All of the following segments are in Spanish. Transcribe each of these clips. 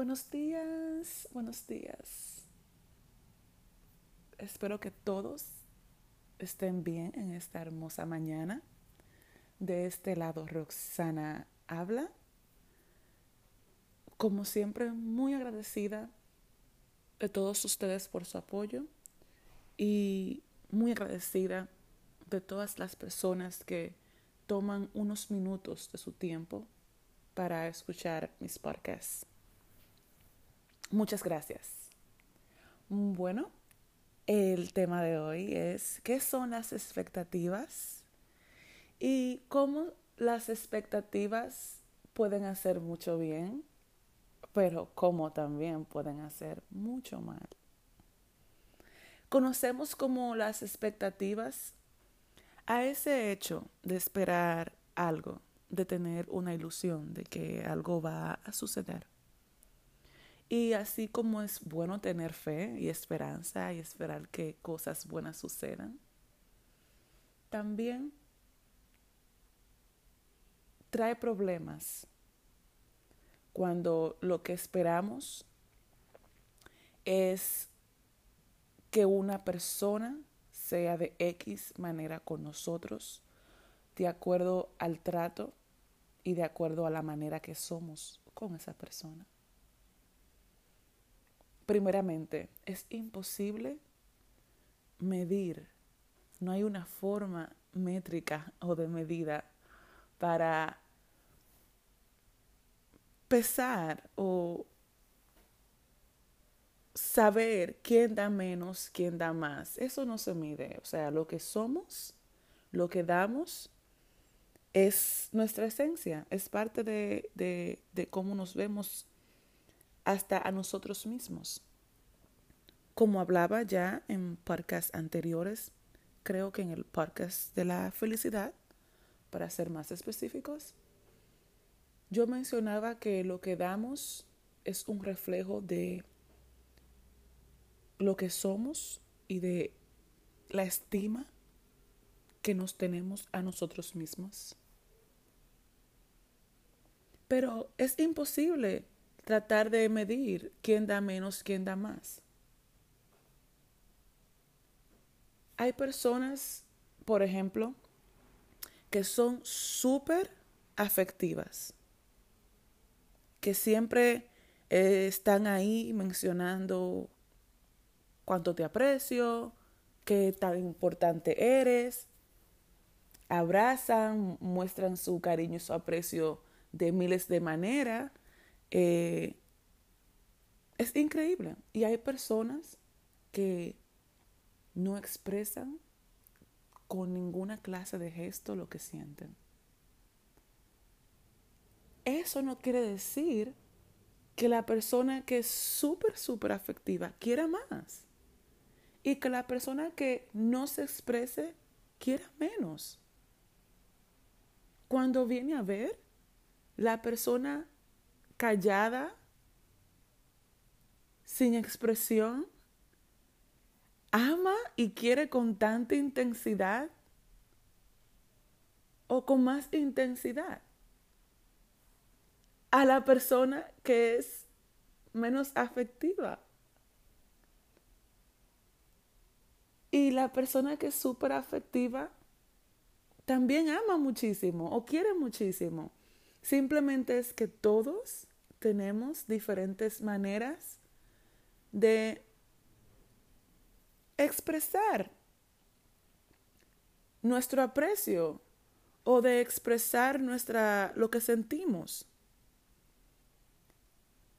Buenos días, buenos días. Espero que todos estén bien en esta hermosa mañana. De este lado, Roxana habla. Como siempre, muy agradecida de todos ustedes por su apoyo y muy agradecida de todas las personas que toman unos minutos de su tiempo para escuchar mis podcasts. Muchas gracias. Bueno, el tema de hoy es ¿qué son las expectativas? Y cómo las expectativas pueden hacer mucho bien, pero cómo también pueden hacer mucho mal. Conocemos como las expectativas a ese hecho de esperar algo, de tener una ilusión de que algo va a suceder. Y así como es bueno tener fe y esperanza y esperar que cosas buenas sucedan, también trae problemas cuando lo que esperamos es que una persona sea de X manera con nosotros, de acuerdo al trato y de acuerdo a la manera que somos con esa persona. Primeramente, es imposible medir, no hay una forma métrica o de medida para pesar o saber quién da menos, quién da más. Eso no se mide. O sea, lo que somos, lo que damos, es nuestra esencia, es parte de, de, de cómo nos vemos hasta a nosotros mismos. Como hablaba ya en podcasts anteriores, creo que en el podcast de la felicidad, para ser más específicos, yo mencionaba que lo que damos es un reflejo de lo que somos y de la estima que nos tenemos a nosotros mismos. Pero es imposible tratar de medir quién da menos, quién da más. Hay personas, por ejemplo, que son súper afectivas, que siempre eh, están ahí mencionando cuánto te aprecio, qué tan importante eres, abrazan, muestran su cariño y su aprecio de miles de maneras eh, es increíble. Y hay personas que no expresan con ninguna clase de gesto lo que sienten. Eso no quiere decir que la persona que es súper, súper afectiva quiera más. Y que la persona que no se exprese quiera menos. Cuando viene a ver, la persona callada, sin expresión, ama y quiere con tanta intensidad o con más intensidad a la persona que es menos afectiva. Y la persona que es súper afectiva también ama muchísimo o quiere muchísimo. Simplemente es que todos tenemos diferentes maneras de expresar nuestro aprecio o de expresar nuestra lo que sentimos.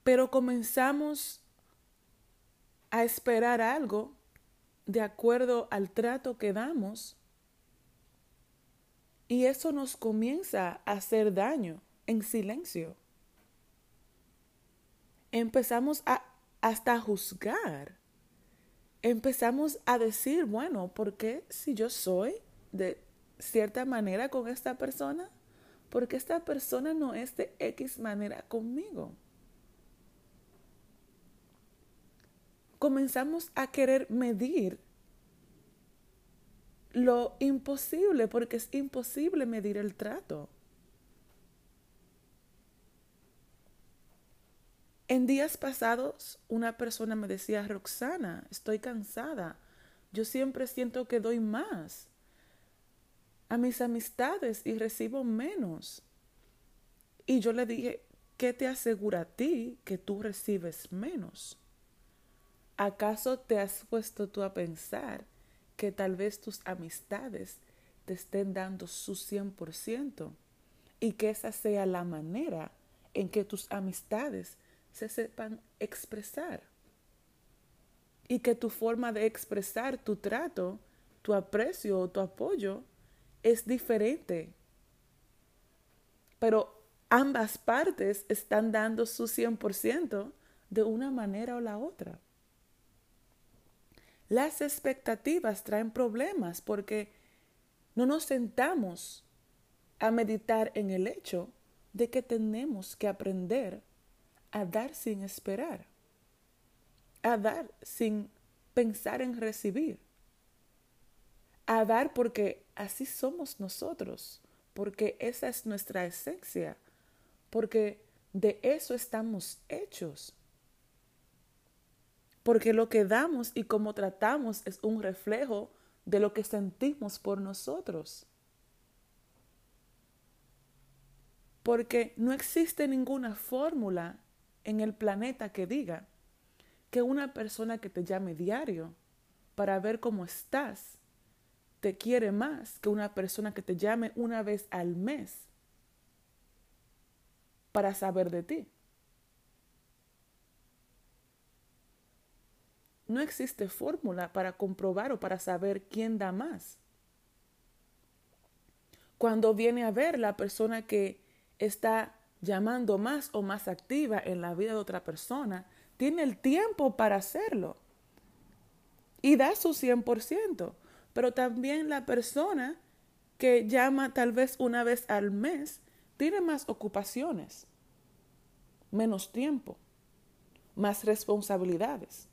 Pero comenzamos a esperar algo de acuerdo al trato que damos y eso nos comienza a hacer daño en silencio empezamos a hasta juzgar. Empezamos a decir, bueno, ¿por qué si yo soy de cierta manera con esta persona? ¿Por qué esta persona no es de X manera conmigo? Comenzamos a querer medir lo imposible, porque es imposible medir el trato. En días pasados, una persona me decía, Roxana, estoy cansada. Yo siempre siento que doy más a mis amistades y recibo menos. Y yo le dije, ¿qué te asegura a ti que tú recibes menos? ¿Acaso te has puesto tú a pensar que tal vez tus amistades te estén dando su 100% y que esa sea la manera en que tus amistades se sepan expresar? Y que tu forma de expresar tu trato, tu aprecio o tu apoyo es diferente. Pero ambas partes están dando su 100% de una manera o la otra. Las expectativas traen problemas porque no nos sentamos a meditar en el hecho de que tenemos que aprender a dar sin esperar, a dar sin pensar en recibir, a dar porque así somos nosotros, porque esa es nuestra esencia, porque de eso estamos hechos. Porque lo que damos y cómo tratamos es un reflejo de lo que sentimos por nosotros. Porque no existe ninguna fórmula en el planeta que diga que una persona que te llame diario para ver cómo estás te quiere más que una persona que te llame una vez al mes para saber de ti. No existe fórmula para comprobar o para saber quién da más. Cuando viene a ver la persona que está llamando más o más activa en la vida de otra persona, tiene el tiempo para hacerlo y da su 100% pero también la persona que llama tal vez una vez al mes tiene más ocupaciones, menos tiempo, más responsabilidades.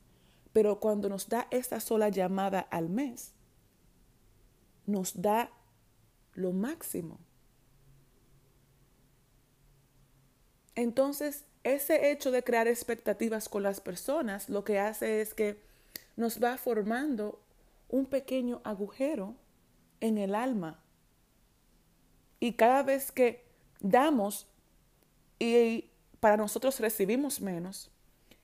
Pero cuando nos da esta sola llamada al mes, nos da lo máximo. Entonces, ese hecho de crear expectativas con las personas lo que hace es que nos va formando un pequeño agujero en el alma. Y cada vez que damos y para nosotros recibimos menos,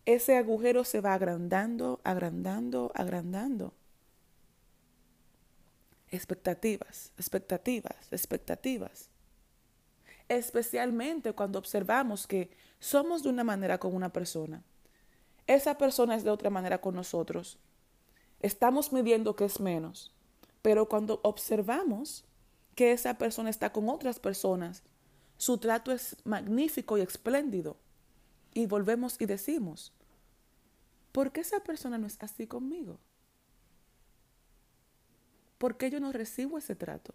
ese agujero se va agrandando, agrandando, agrandando. Expectativas, expectativas, expectativas. Especialmente cuando observamos que somos de una manera con una persona, esa persona es de otra manera con nosotros estamos midiendo que es menos, pero cuando observamos que esa persona está con otras personas, su trato es magnífico y espléndido, y volvemos y decimos, ¿por qué esa persona no es así conmigo? ¿Por qué yo no recibo ese trato?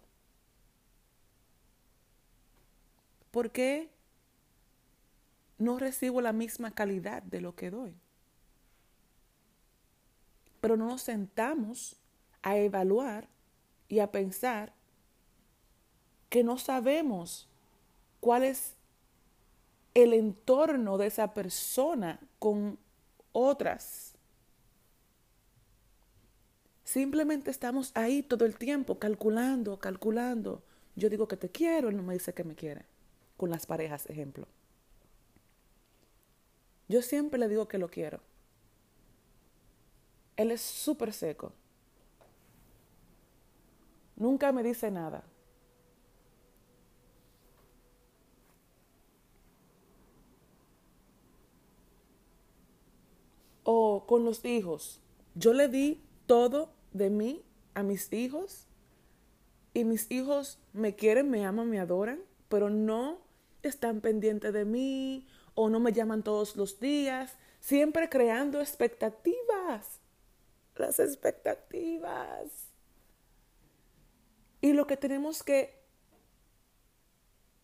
¿Por qué no recibo la misma calidad de lo que doy? pero no nos sentamos a evaluar y a pensar que no sabemos cuál es el entorno de esa persona con otras. Simplemente estamos ahí todo el tiempo calculando, calculando. Yo digo que te quiero, él no me dice que me quiere. Con las parejas, ejemplo. Yo siempre le digo que lo quiero. Él es súper seco. Nunca me dice nada. O con los hijos. Yo le di todo de mí a mis hijos y mis hijos me quieren, me aman, me adoran, pero no están pendientes de mí o no me llaman todos los días, siempre creando expectativas las expectativas. Y lo que tenemos que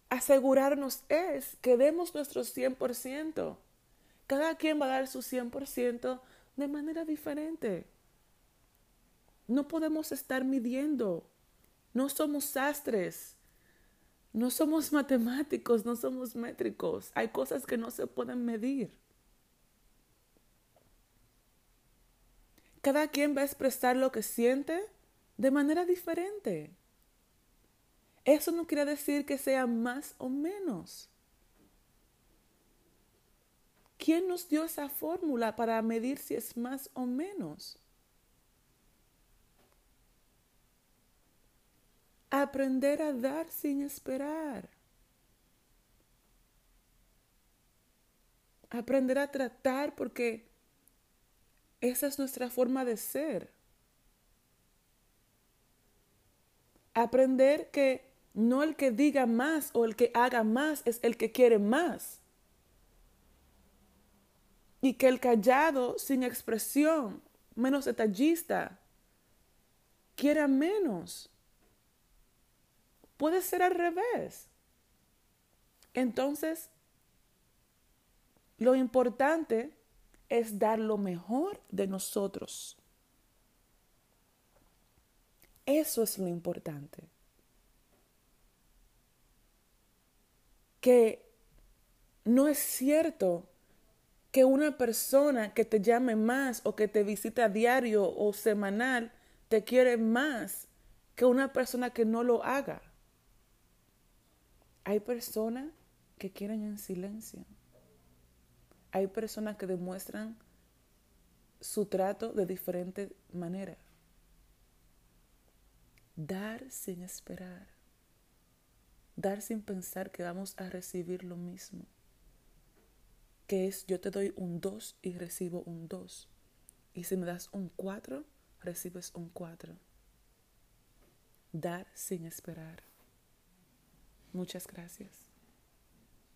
asegurarnos es que demos nuestro 100%. Cada quien va a dar su 100% de manera diferente. No podemos estar midiendo. No somos sastres. No somos matemáticos, no somos métricos. Hay cosas que no se pueden medir. Cada quien va a expresar lo que siente de manera diferente. Eso no quiere decir que sea más o menos. ¿Quién nos dio esa fórmula para medir si es más o menos? Aprender a dar sin esperar. Aprender a tratar porque esa es nuestra forma de ser. Aprender que no el que diga más o el que haga más es el que quiere más. Y que el callado, sin expresión, menos detallista, quiera menos. Puede ser al revés. Entonces, lo importante es dar lo mejor de nosotros. Eso es lo importante. Que no es cierto que una persona que te llame más o que te visite a diario o semanal te quiere más que una persona que no lo haga. Hay personas que quieren en silencio. Hay personas que demuestran su trato de diferente manera. Dar sin esperar. Dar sin pensar que vamos a recibir lo mismo. Que es yo te doy un 2 y recibo un 2. Y si me das un 4, recibes un 4. Dar sin esperar. Muchas gracias.